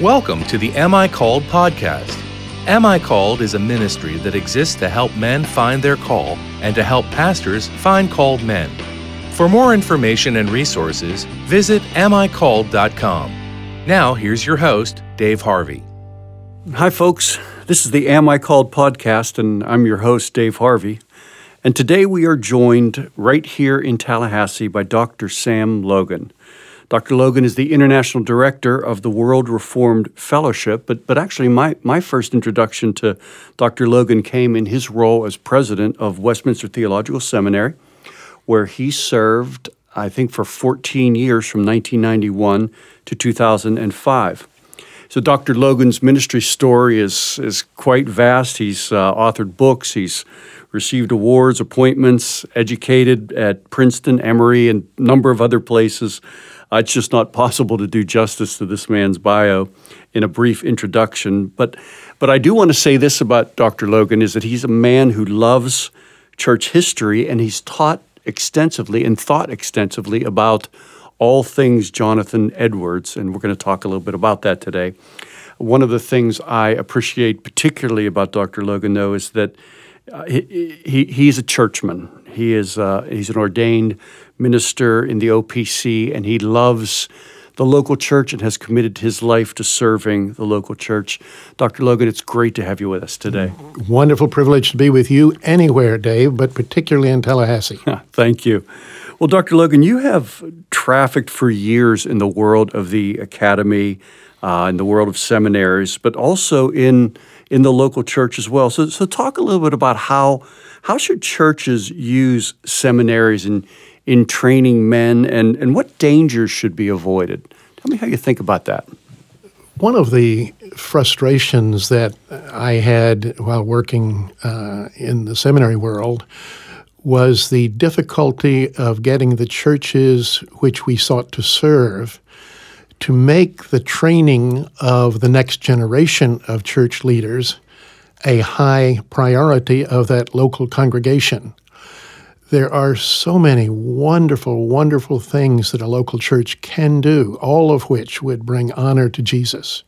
Welcome to the Am I Called podcast. Am I Called is a ministry that exists to help men find their call and to help pastors find called men. For more information and resources, visit amicalled.com. Now, here's your host, Dave Harvey. Hi, folks. This is the Am I Called podcast, and I'm your host, Dave Harvey. And today we are joined right here in Tallahassee by Dr. Sam Logan. Dr. Logan is the International Director of the World Reformed Fellowship, but, but actually, my, my first introduction to Dr. Logan came in his role as president of Westminster Theological Seminary, where he served, I think, for 14 years from 1991 to 2005. So, Dr. Logan's ministry story is, is quite vast. He's uh, authored books, he's received awards, appointments, educated at Princeton, Emory, and a number of other places. Uh, it's just not possible to do justice to this man's bio in a brief introduction. But, but I do want to say this about Dr. Logan is that he's a man who loves church history and he's taught extensively and thought extensively about all things Jonathan Edwards, and we're going to talk a little bit about that today. One of the things I appreciate particularly about Dr. Logan, though, is that uh, he, he, he's a churchman. He is uh, he's an ordained minister in the OPC, and he loves the local church and has committed his life to serving the local church. Dr. Logan, it's great to have you with us today. Wonderful privilege to be with you anywhere, Dave, but particularly in Tallahassee. Thank you. Well, Dr. Logan, you have trafficked for years in the world of the academy, uh, in the world of seminaries, but also in in the local church as well. So, so talk a little bit about how how should churches use seminaries in in training men, and and what dangers should be avoided. Tell me how you think about that. One of the frustrations that I had while working uh, in the seminary world was the difficulty of getting the churches which we sought to serve to make the training of the next generation of church leaders a high priority of that local congregation. There are so many wonderful, wonderful things that a local church can do, all of which would bring honor to Jesus.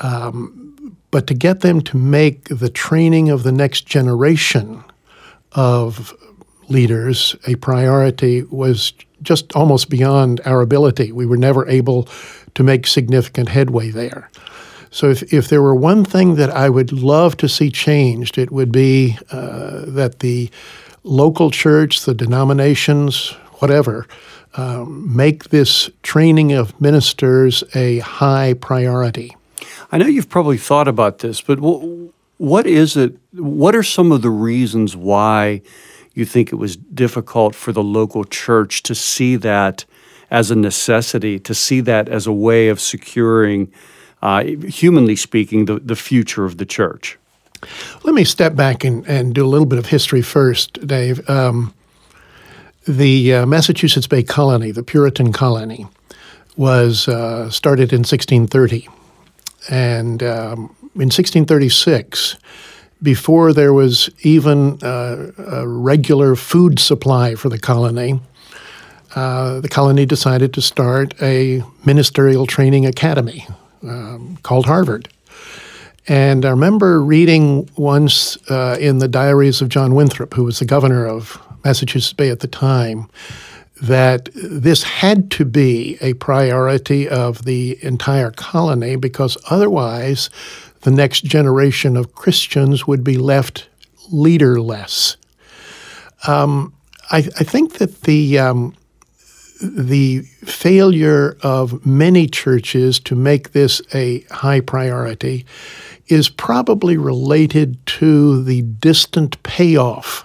Um, but to get them to make the training of the next generation of leaders a priority was just almost beyond our ability. We were never able to make significant headway there. So, if, if there were one thing that I would love to see changed, it would be uh, that the local church, the denominations, whatever, um, make this training of ministers a high priority. I know you've probably thought about this, but what is it? What are some of the reasons why you think it was difficult for the local church to see that as a necessity, to see that as a way of securing, uh, humanly speaking, the, the future of the church? Let me step back and, and do a little bit of history first, Dave. Um, the uh, Massachusetts Bay Colony, the Puritan colony, was uh, started in 1630. And um, in 1636, before there was even uh, a regular food supply for the colony, uh, the colony decided to start a ministerial training academy um, called Harvard. And I remember reading once uh, in the diaries of John Winthrop, who was the governor of Massachusetts Bay at the time, that this had to be a priority of the entire colony because otherwise the next generation of Christians would be left leaderless. Um, I, I, think that the um, the failure of many churches to make this a high priority is probably related to the distant payoff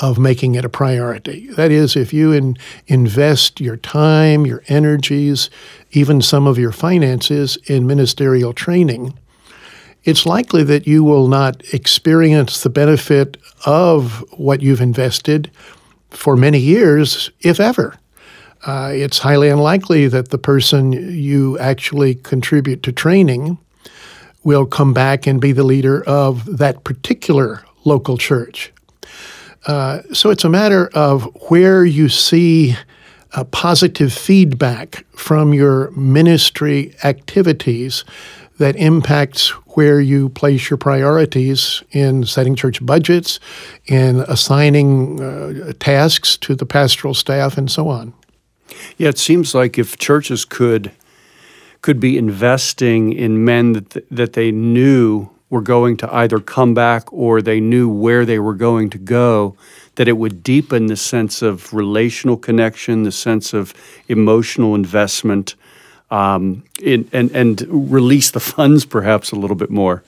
of making it a priority. That is, if you in, invest your time, your energies, even some of your finances in ministerial training, it's likely that you will not experience the benefit of what you've invested for many years, if ever. Uh, it's highly unlikely that the person you actually contribute to training will come back and be the leader of that particular local church. Uh, so it's a matter of where you see uh, positive feedback from your ministry activities that impacts where you place your priorities in setting church budgets, in assigning uh, tasks to the pastoral staff, and so on. Yeah, it seems like if churches could could be investing in men that th- that they knew were going to either come back or they knew where they were going to go, that it would deepen the sense of relational connection, the sense of emotional investment, um, in, and and release the funds perhaps a little bit more.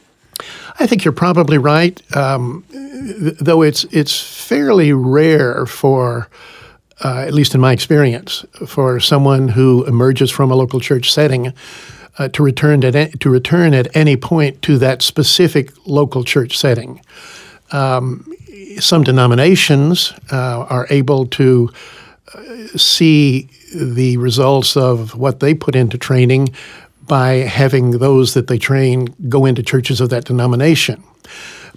I think you're probably right, um, th- though it's it's fairly rare for. Uh, at least in my experience, for someone who emerges from a local church setting uh, to return at to return at any point to that specific local church setting. Um, some denominations uh, are able to uh, see the results of what they put into training by having those that they train go into churches of that denomination.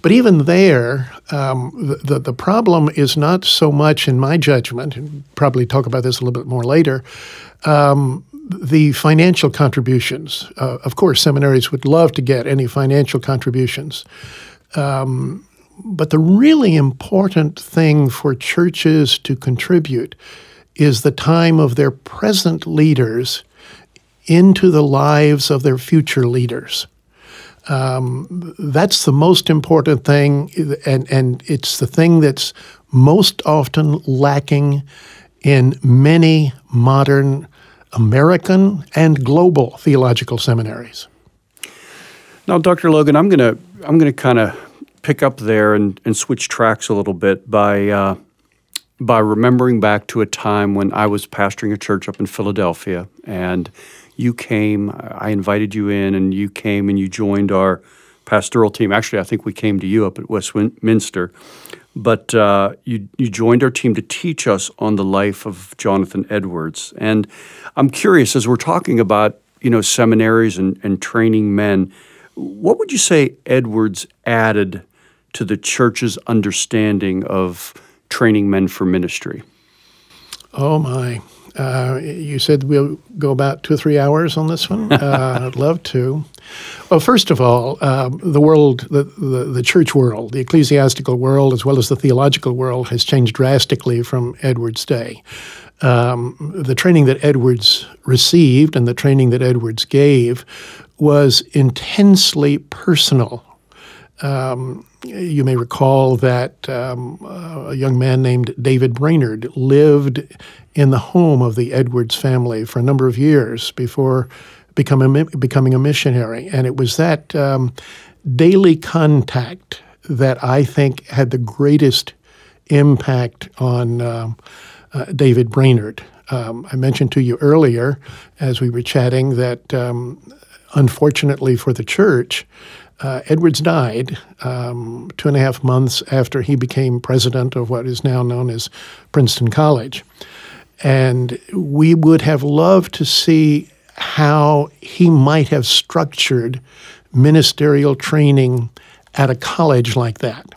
But even there, um, the, the problem is not so much, in my judgment, and probably talk about this a little bit more later, um, the financial contributions. Uh, of course, seminaries would love to get any financial contributions. Um, but the really important thing for churches to contribute is the time of their present leaders into the lives of their future leaders. Um, that's the most important thing, and, and it's the thing that's most often lacking in many modern American and global theological seminaries. Now, Dr. Logan, I'm to I'm to kind of pick up there and, and switch tracks a little bit by uh, by remembering back to a time when I was pastoring a church up in Philadelphia, and you came. I invited you in, and you came and you joined our pastoral team. Actually, I think we came to you up at Westminster, but uh, you you joined our team to teach us on the life of Jonathan Edwards. And I'm curious, as we're talking about you know seminaries and, and training men, what would you say Edwards added to the church's understanding of training men for ministry? Oh, my. Uh, you said we'll go about two or three hours on this one. Uh, I'd love to. Well, first of all, um, the world, the, the, the, church world, the ecclesiastical world, as well as the theological world, has changed drastically from Edwards' day. Um, the training that Edwards received and the training that Edwards gave was intensely personal. Um, you may recall that um, a young man named David Brainerd lived in the home of the Edwards family for a number of years before becoming a, becoming a missionary. And it was that um, daily contact that I think had the greatest impact on uh, uh, David Brainerd. Um, I mentioned to you earlier, as we were chatting, that um, unfortunately for the church, uh, Edwards died um, two and a half months after he became president of what is now known as Princeton College. And we would have loved to see how he might have structured ministerial training at a college like that.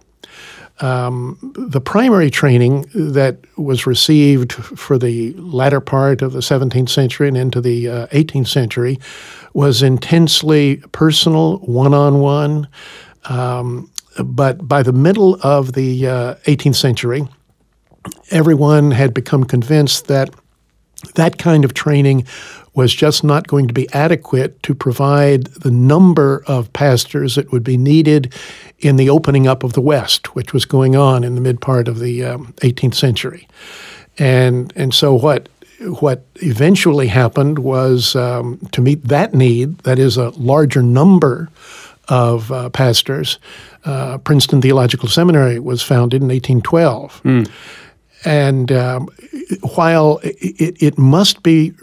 Um, the primary training that was received for the latter part of the 17th century and into the uh, 18th century was intensely personal, one on one. But by the middle of the uh, 18th century, everyone had become convinced that that kind of training was just not going to be adequate to provide the number of pastors that would be needed in the opening up of the West, which was going on in the mid part of the um, 18th century. And, and so what what eventually happened was um, to meet that need, that is, a larger number of uh, pastors, uh, Princeton Theological Seminary was founded in 1812. Mm. And um, while it, it must be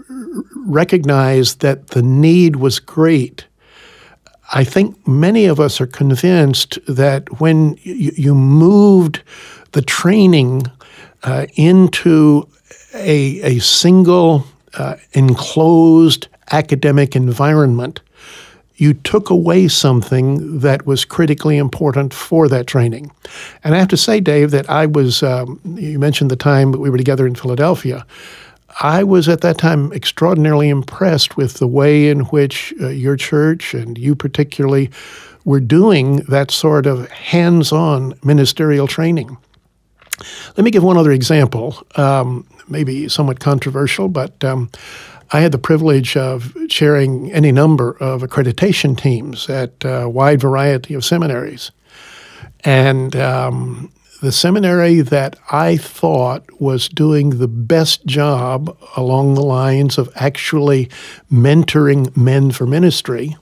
recognized that the need was great, I think many of us are convinced that when you, you moved the training uh, into a, a single uh, enclosed academic environment, you took away something that was critically important for that training. And I have to say, Dave, that I was, um, you mentioned the time that we were together in Philadelphia. I was at that time extraordinarily impressed with the way in which uh, your church and you particularly were doing that sort of hands on ministerial training. Let me give one other example, um, maybe somewhat controversial, but um, I had the privilege of chairing any number of accreditation teams at a wide variety of seminaries. And um, the seminary that I thought was doing the best job along the lines of actually mentoring men for ministry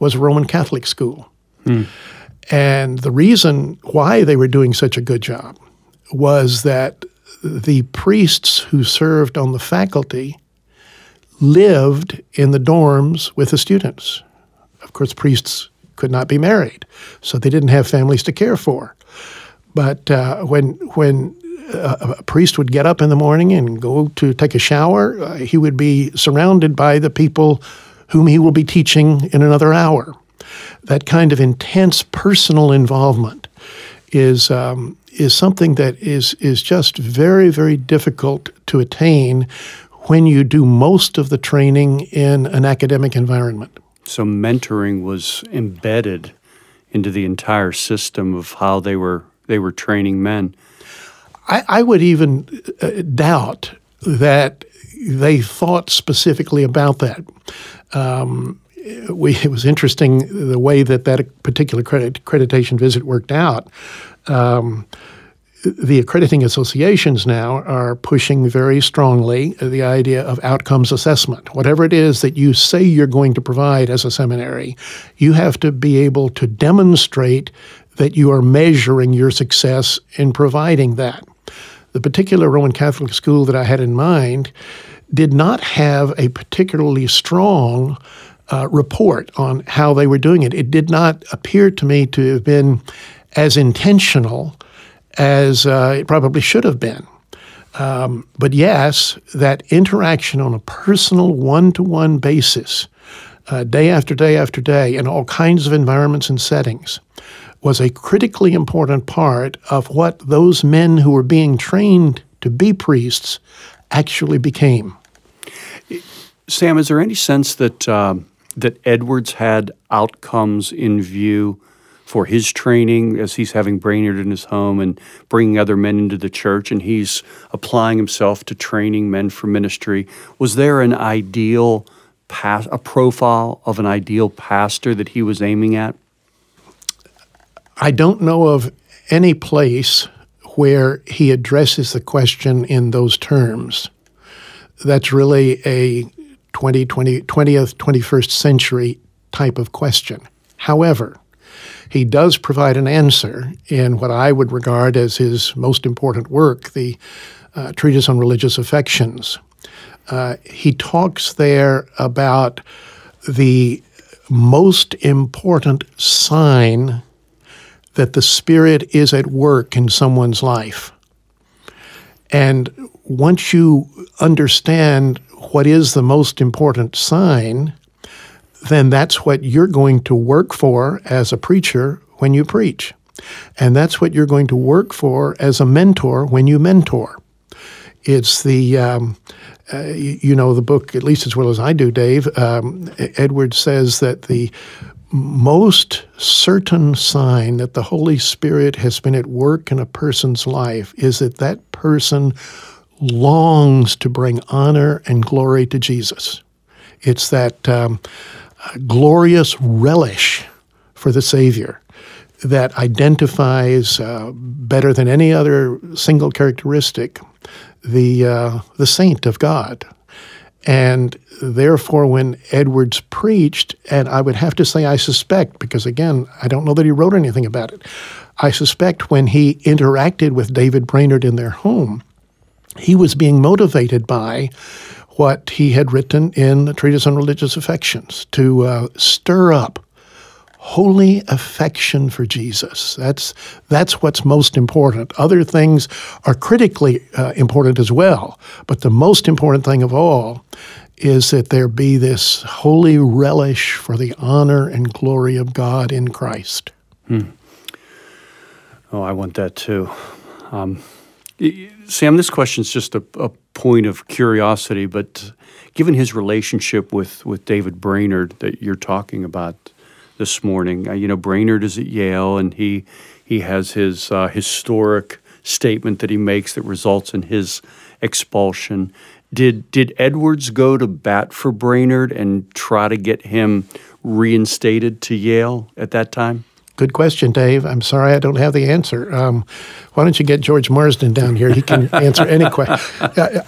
was a Roman Catholic school. Mm. And the reason why they were doing such a good job was that the priests who served on the faculty lived in the dorms with the students. Of course, priests could not be married, so they didn't have families to care for. But uh, when when uh, a priest would get up in the morning and go to take a shower, uh, he would be surrounded by the people whom he will be teaching in another hour. That kind of intense personal involvement is um, is something that is is just very very difficult to attain when you do most of the training in an academic environment. So mentoring was embedded into the entire system of how they were they were training men. I, I would even uh, doubt that they thought specifically about that. Um, we, it was interesting the way that that particular credit, accreditation visit worked out. Um, the accrediting associations now are pushing very strongly the idea of outcomes assessment. Whatever it is that you say you're going to provide as a seminary, you have to be able to demonstrate that you are measuring your success in providing that. The particular Roman Catholic school that I had in mind did not have a particularly strong uh, report on how they were doing it. It did not appear to me to have been as intentional as uh, it probably should have been. Um, but yes, that interaction on a personal one to one basis, uh, day after day after day, in all kinds of environments and settings, was a critically important part of what those men who were being trained to be priests actually became. Sam, is there any sense that uh, that Edwards had outcomes in view for his training as he's having Brainerd in his home and bringing other men into the church and he's applying himself to training men for ministry. Was there an ideal pas- a profile of an ideal pastor that he was aiming at? I don't know of any place where he addresses the question in those terms. That's really a 20, 20, 20th, 21st century type of question. However, he does provide an answer in what I would regard as his most important work, the uh, Treatise on Religious Affections. Uh, he talks there about the most important sign that the Spirit is at work in someone's life. And once you understand what is the most important sign, then that's what you're going to work for as a preacher when you preach. And that's what you're going to work for as a mentor when you mentor. It's the, um, uh, you know, the book, at least as well as I do, Dave. Um, Edward says that the most certain sign that the Holy Spirit has been at work in a person's life is that that person longs to bring honor and glory to Jesus. It's that um, glorious relish for the Savior that identifies uh, better than any other single characteristic the uh, the saint of God. And therefore, when Edwards preached, and I would have to say, I suspect, because again, I don't know that he wrote anything about it. I suspect when he interacted with David Brainerd in their home, he was being motivated by what he had written in the Treatise on Religious Affections to uh, stir up holy affection for Jesus. That's that's what's most important. Other things are critically uh, important as well, but the most important thing of all is that there be this holy relish for the honor and glory of God in Christ. Hmm. Oh, I want that too. Um, Sam, this question is just a, a point of curiosity, but given his relationship with, with David Brainerd that you're talking about this morning, uh, you know, Brainerd is at Yale and he, he has his uh, historic statement that he makes that results in his expulsion. Did, did Edwards go to bat for Brainerd and try to get him reinstated to Yale at that time? Good question, Dave. I'm sorry I don't have the answer. Um, why don't you get George Marsden down here? He can answer any question.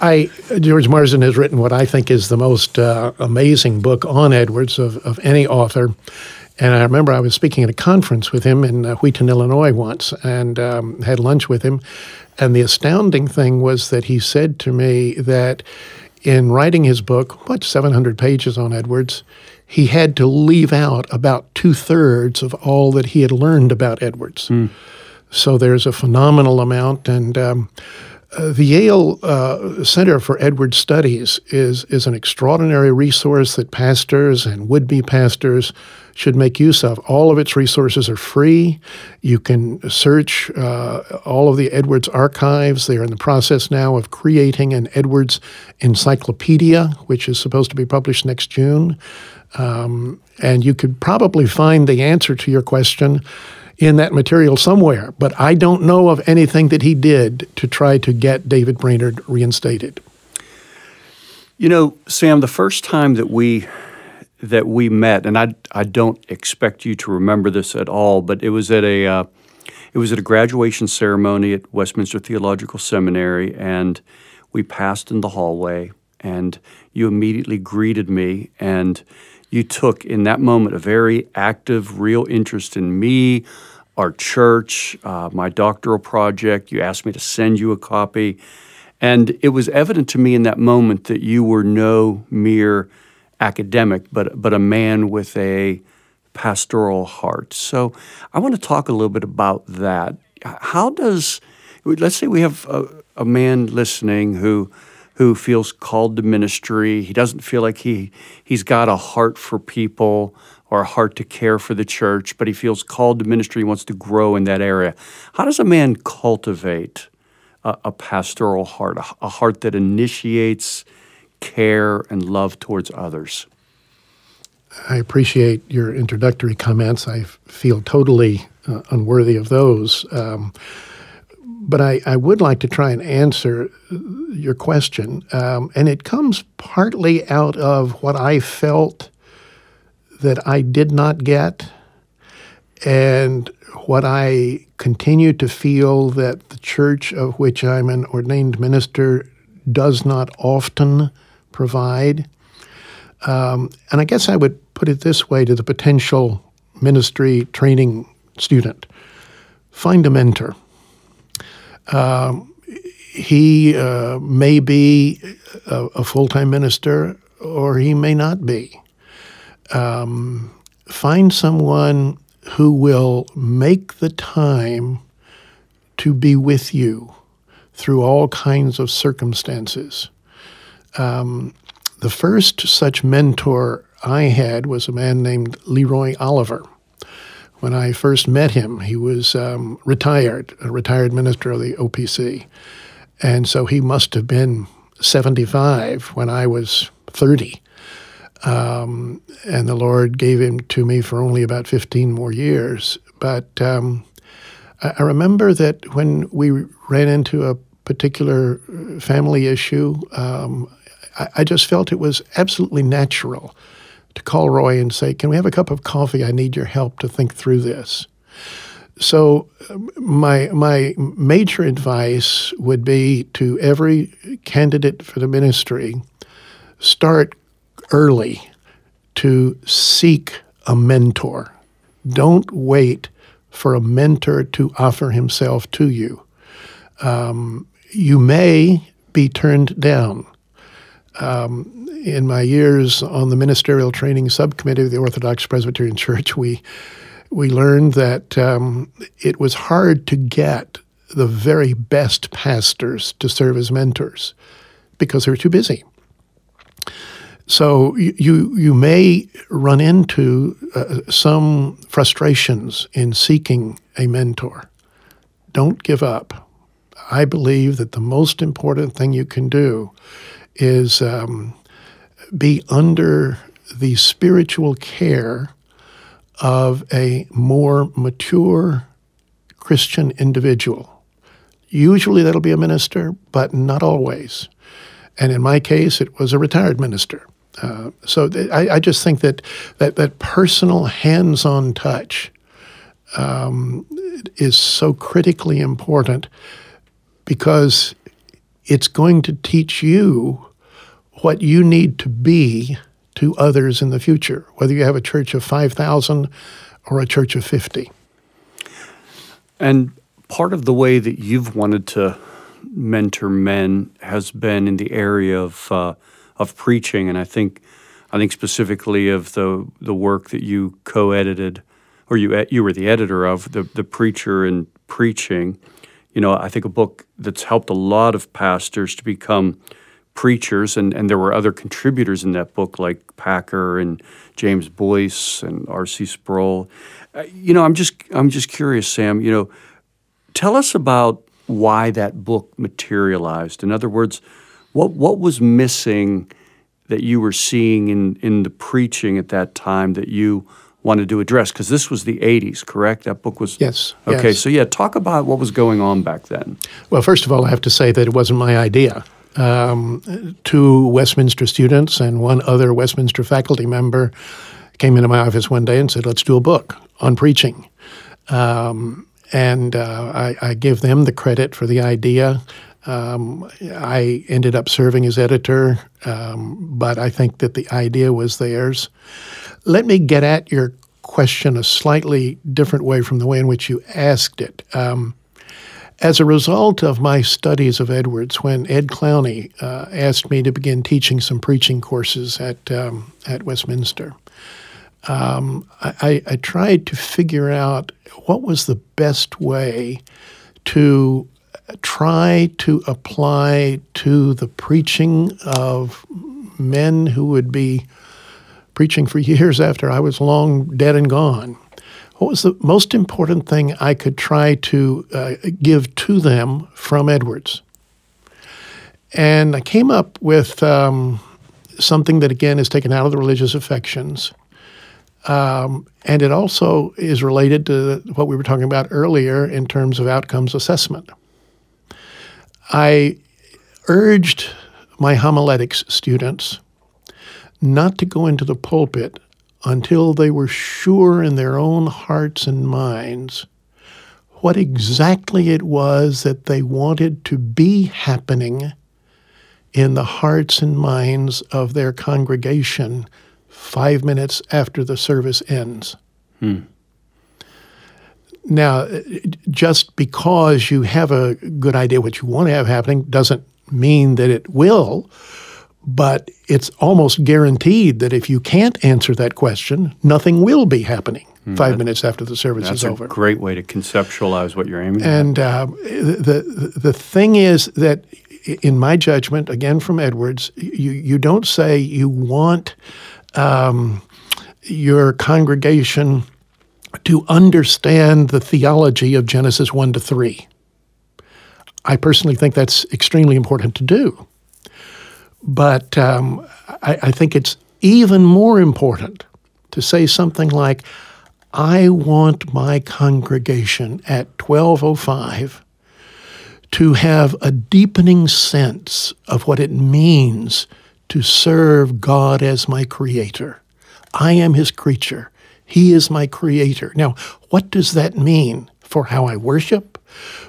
I, George Marsden has written what I think is the most uh, amazing book on Edwards of, of any author. And I remember I was speaking at a conference with him in uh, Wheaton, Illinois once, and um, had lunch with him. And the astounding thing was that he said to me that in writing his book, what, 700 pages on Edwards, he had to leave out about two thirds of all that he had learned about Edwards. Mm. So there's a phenomenal amount, and um, uh, the Yale uh, Center for Edwards Studies is is an extraordinary resource that pastors and would-be pastors should make use of. All of its resources are free. You can search uh, all of the Edwards archives. They are in the process now of creating an Edwards encyclopedia, which is supposed to be published next June. Um, and you could probably find the answer to your question in that material somewhere. But I don't know of anything that he did to try to get David Brainerd reinstated. You know, Sam, the first time that we that we met, and I I don't expect you to remember this at all, but it was at a uh, it was at a graduation ceremony at Westminster Theological Seminary, and we passed in the hallway, and you immediately greeted me and you took in that moment a very active, real interest in me, our church, uh, my doctoral project. You asked me to send you a copy. And it was evident to me in that moment that you were no mere academic, but, but a man with a pastoral heart. So I want to talk a little bit about that. How does, let's say we have a, a man listening who who feels called to ministry. He doesn't feel like he he's got a heart for people or a heart to care for the church, but he feels called to ministry. He wants to grow in that area. How does a man cultivate a, a pastoral heart, a, a heart that initiates care and love towards others? I appreciate your introductory comments. I feel totally uh, unworthy of those. Um, but I, I would like to try and answer your question. Um, and it comes partly out of what I felt that I did not get and what I continue to feel that the church of which I'm an ordained minister does not often provide. Um, and I guess I would put it this way to the potential ministry training student find a mentor. Um, he uh, may be a, a full time minister or he may not be. Um, find someone who will make the time to be with you through all kinds of circumstances. Um, the first such mentor I had was a man named Leroy Oliver. When I first met him, he was um, retired, a retired minister of the OPC. And so he must have been 75 when I was 30. Um, and the Lord gave him to me for only about 15 more years. But um, I, remember that when we ran into a particular family issue, um, I, I, just felt it was absolutely natural to call Roy and say, Can we have a cup of coffee? I need your help to think through this. So, my, my major advice would be to every candidate for the ministry start early to seek a mentor. Don't wait for a mentor to offer himself to you. Um, you may be turned down. Um, in my years on the ministerial training subcommittee of the Orthodox Presbyterian Church, we we learned that um, it was hard to get the very best pastors to serve as mentors because they were too busy. So you you may run into uh, some frustrations in seeking a mentor. Don't give up. I believe that the most important thing you can do is um, be under the spiritual care of a more mature Christian individual. Usually that'll be a minister, but not always. And in my case, it was a retired minister. Uh, so th- I, I, just think that that, that personal hands-on touch um, is so critically important because it's going to teach you what you need to be to others in the future, whether you have a church of 5,000 or a church of 50. And part of the way that you've wanted to mentor men has been in the area of uh, of preaching, and I think I think specifically of the the work that you co-edited, or you you were the editor of the the preacher and preaching. You know, I think a book that's helped a lot of pastors to become preachers, and, and there were other contributors in that book like Packer and James Boice and R.C. Sproul. Uh, you know, I'm just I'm just curious, Sam. You know, tell us about why that book materialized. In other words, what what was missing that you were seeing in in the preaching at that time that you wanted to address? Because this was the '80s, correct? That book was yes. Okay, yes. so yeah, talk about what was going on back then. Well, first of all, I have to say that it wasn't my idea. Um, two Westminster students and one other Westminster faculty member came into my office one day and said, "Let's do a book on preaching." Um, and uh, I, I, give them the credit for the idea. Um, I ended up serving as editor, um, but I think that the idea was theirs. Let me get at your question a slightly different way from the way in which you asked it. Um, as a result of my studies of Edwards, when Ed Clowney uh, asked me to begin teaching some preaching courses at um, at Westminster, um, I, I, tried to figure out what was the best way to try to apply to the preaching of men who would be preaching for years after I was long dead and gone. What was the most important thing I could try to uh, give to them from Edwards? And I came up with um, something that, again, is taken out of the religious affections um, and it also is related to what we were talking about earlier in terms of outcomes assessment. I urged my homiletics students not to go into the pulpit until they were sure in their own hearts and minds what exactly it was that they wanted to be happening in the hearts and minds of their congregation five minutes after the service ends. Hmm. Now, just because you have a good idea what you want to have happening doesn't mean that it will, but it's almost guaranteed that if you can't answer that question, nothing will be happening hmm. five that, minutes after the service is over. That's a great way to conceptualize what you're aiming and, at. And uh, the, the thing is that, in my judgment, again from Edwards, you, you don't say you want um, your congregation to understand the theology of Genesis 1 to 3. I personally think that's extremely important to do. But um, I, I think it's even more important to say something like, I want my congregation at 1205 to have a deepening sense of what it means to serve God as my creator. I am his creature. He is my creator. Now, what does that mean for how I worship,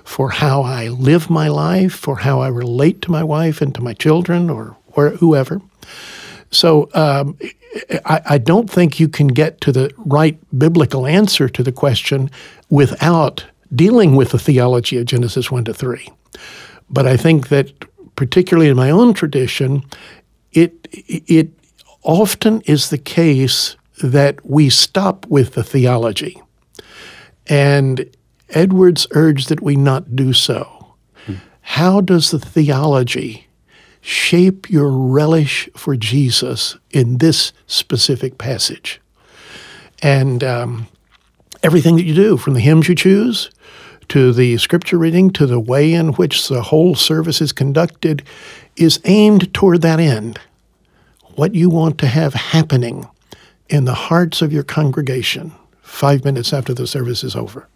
for how I live my life, for how I relate to my wife and to my children or whoever? So um, I, I don't think you can get to the right biblical answer to the question without dealing with the theology of Genesis 1 to 3. But I think that, particularly in my own tradition, it it often is the case that we stop with the theology. And Edwards urged that we not do so. Hmm. How does the theology shape your relish for Jesus in this specific passage? And um, everything that you do, from the hymns you choose to the scripture reading, to the way in which the whole service is conducted, is aimed toward that end. What you want to have happening in the hearts of your congregation five minutes after the service is over.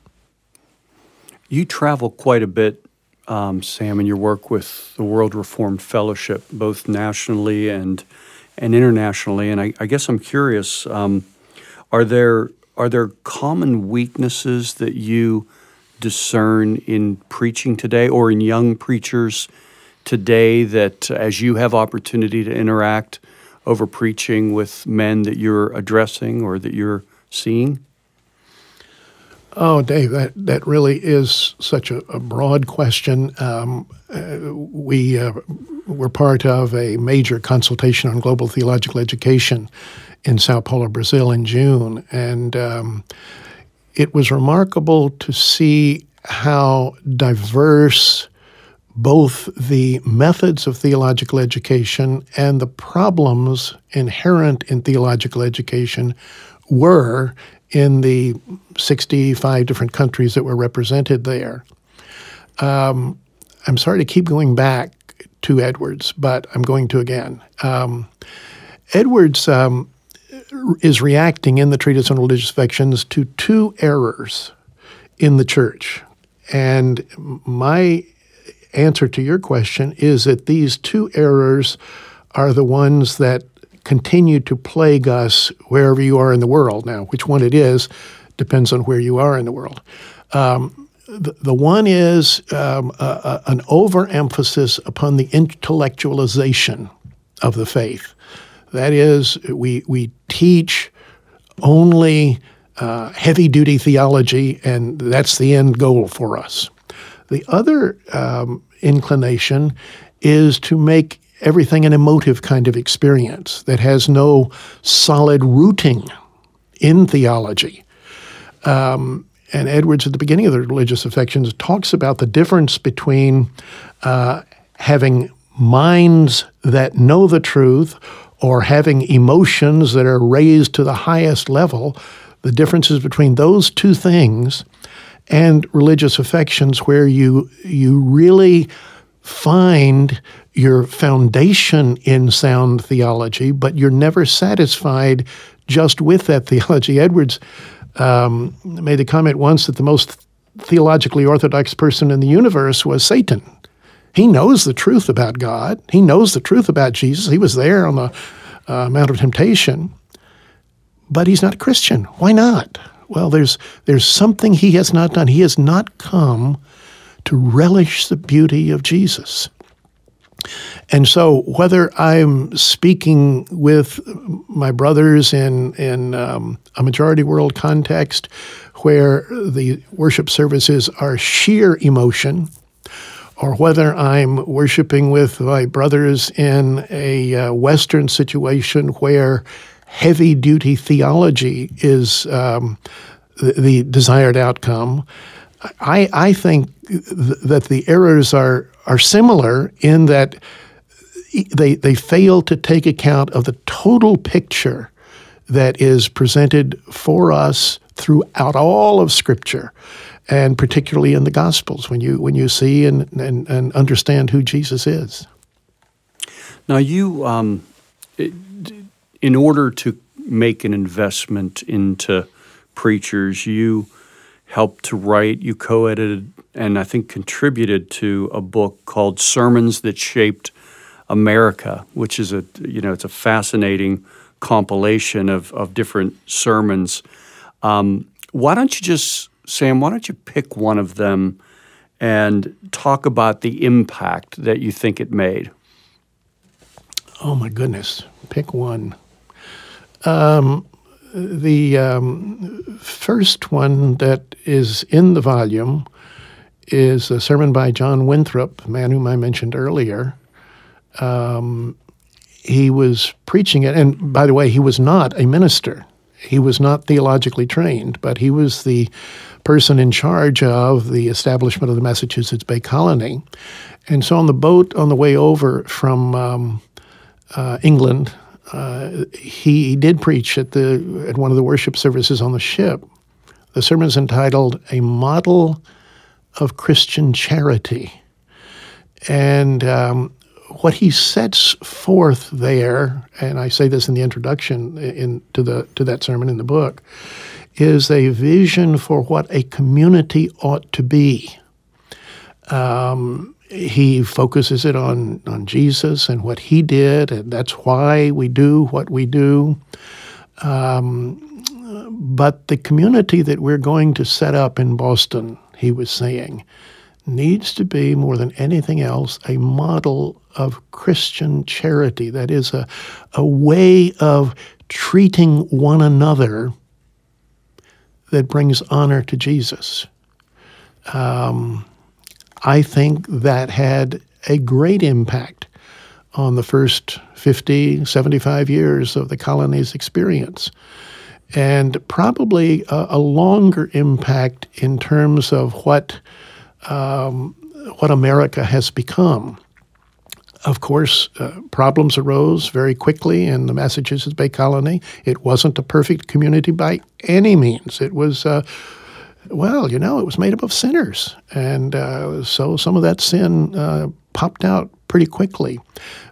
You travel quite a bit, um, Sam, in your work with the World Reformed Fellowship, both nationally and and internationally. And I, I guess I'm curious: um, are there are there common weaknesses that you discern in preaching today, or in young preachers today, that as you have opportunity to interact over preaching with men that you're addressing or that you're seeing? Oh, Dave, that, that really is such a, a broad question. Um, uh, we uh, were part of a major consultation on global theological education in Sao Paulo, Brazil, in June, and um, it was remarkable to see how diverse both the methods of theological education and the problems inherent in theological education were in the 65 different countries that were represented there. Um, I'm sorry to keep going back to Edwards, but I'm going to again. Um, Edwards um, is reacting in the Treatise on Religious Affections to two errors in the church. And my answer to your question is that these two errors are the ones that continue to plague us wherever you are in the world. Now, which one it is depends on where you are in the world. Um, the, the one is um, an overemphasis upon the intellectualization of the faith. That is, we, we teach only uh, heavy duty theology, and that's the end goal for us. The other um, inclination is to make everything an emotive kind of experience that has no solid rooting in theology. Um, and Edwards, at the beginning of the religious affections, talks about the difference between uh, having minds that know the truth or having emotions that are raised to the highest level, the differences between those two things and religious affections where you you really find your foundation in sound theology, but you're never satisfied just with that theology. Edwards um, made the comment once that the most theologically orthodox person in the universe was Satan. He knows the truth about God. He knows the truth about Jesus. He was there on the uh, Mount of Temptation, but he's not a Christian. Why not? Well, there's there's something he has not done. He has not come to relish the beauty of Jesus. And so, whether I'm speaking with my brothers in in um, a majority world context, where the worship services are sheer emotion, or whether I'm worshiping with my brothers in a uh, Western situation where heavy duty theology is um, the, the desired outcome, I, I think th- that the errors are are similar in that they they fail to take account of the total picture that is presented for us throughout all of Scripture, and particularly in the Gospels when you when you see and and, and understand who Jesus is. Now you, um, in order to make an investment into preachers, you helped to write, you co edited, and I think contributed to a book called Sermons That Shaped America, which is a, you know, it's a fascinating compilation of, of different sermons. Um, why don't you just, Sam, why don't you pick one of them and talk about the impact that you think it made? Oh, my goodness. Pick one. Um, the um, first one that is in the volume is a sermon by John Winthrop, a man whom I mentioned earlier. Um, he was preaching it, and by the way, he was not a minister. He was not theologically trained, but he was the person in charge of the establishment of the Massachusetts Bay Colony. And so on the boat on the way over from um, uh, England uh, he did preach at the at one of the worship services on the ship. The sermon is entitled "A Model of Christian charity. And um, what he sets forth there, and I say this in the introduction in, to, the, to that sermon in the book, is a vision for what a community ought to be. Um, he focuses it on, on Jesus and what he did, and that's why we do what we do. Um, but the community that we're going to set up in Boston, he was saying, needs to be more than anything else a model of Christian charity. That is a, a way of treating one another that brings honor to Jesus. Um, I think that had a great impact on the first 50, 75 years of the colony's experience. And probably a, a longer impact in terms of what, um, what America has become. Of course, uh, problems arose very quickly in the Massachusetts Bay Colony. It wasn't a perfect community by any means. It was, uh, well, you know, it was made up of sinners. And uh, so some of that sin uh, popped out pretty quickly.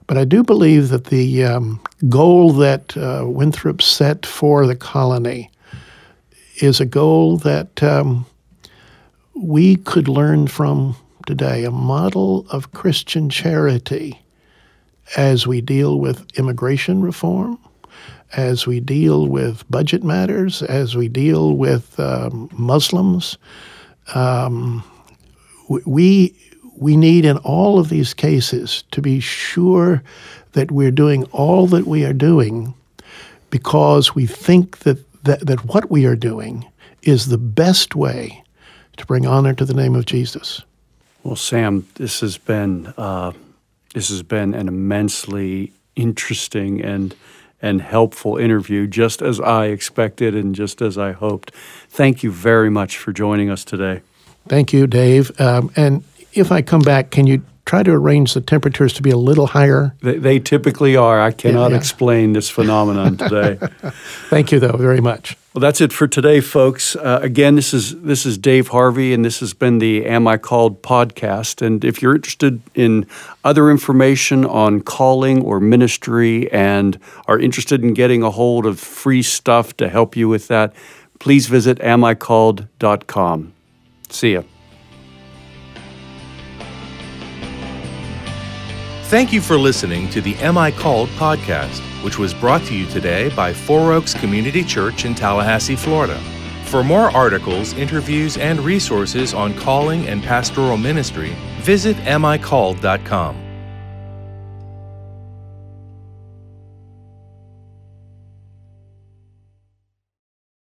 But I do believe that the um, goal that uh, Winthrop set for the colony is a goal that um, we could learn from today a model of Christian charity as we deal with immigration reform, as we deal with budget matters, as we deal with um, Muslims. Um, we, we need in all of these cases to be sure that we're doing all that we are doing because we think that, that, that what we are doing is the best way to bring honor to the name of Jesus. Well, Sam, this has been uh, this has been an immensely interesting and and helpful interview, just as I expected and just as I hoped. Thank you very much for joining us today. Thank you, Dave. Um, and if I come back, can you try to arrange the temperatures to be a little higher? They, they typically are. I cannot yeah, explain this phenomenon today. Thank you, though, very much. Well, that's it for today, folks. Uh, again, this is this is Dave Harvey, and this has been the Am I Called podcast. And if you're interested in other information on calling or ministry, and are interested in getting a hold of free stuff to help you with that, please visit amicalled.com. See ya. Thank you for listening to the Am I Called podcast, which was brought to you today by Four Oaks Community Church in Tallahassee, Florida. For more articles, interviews, and resources on calling and pastoral ministry, visit amicalled.com.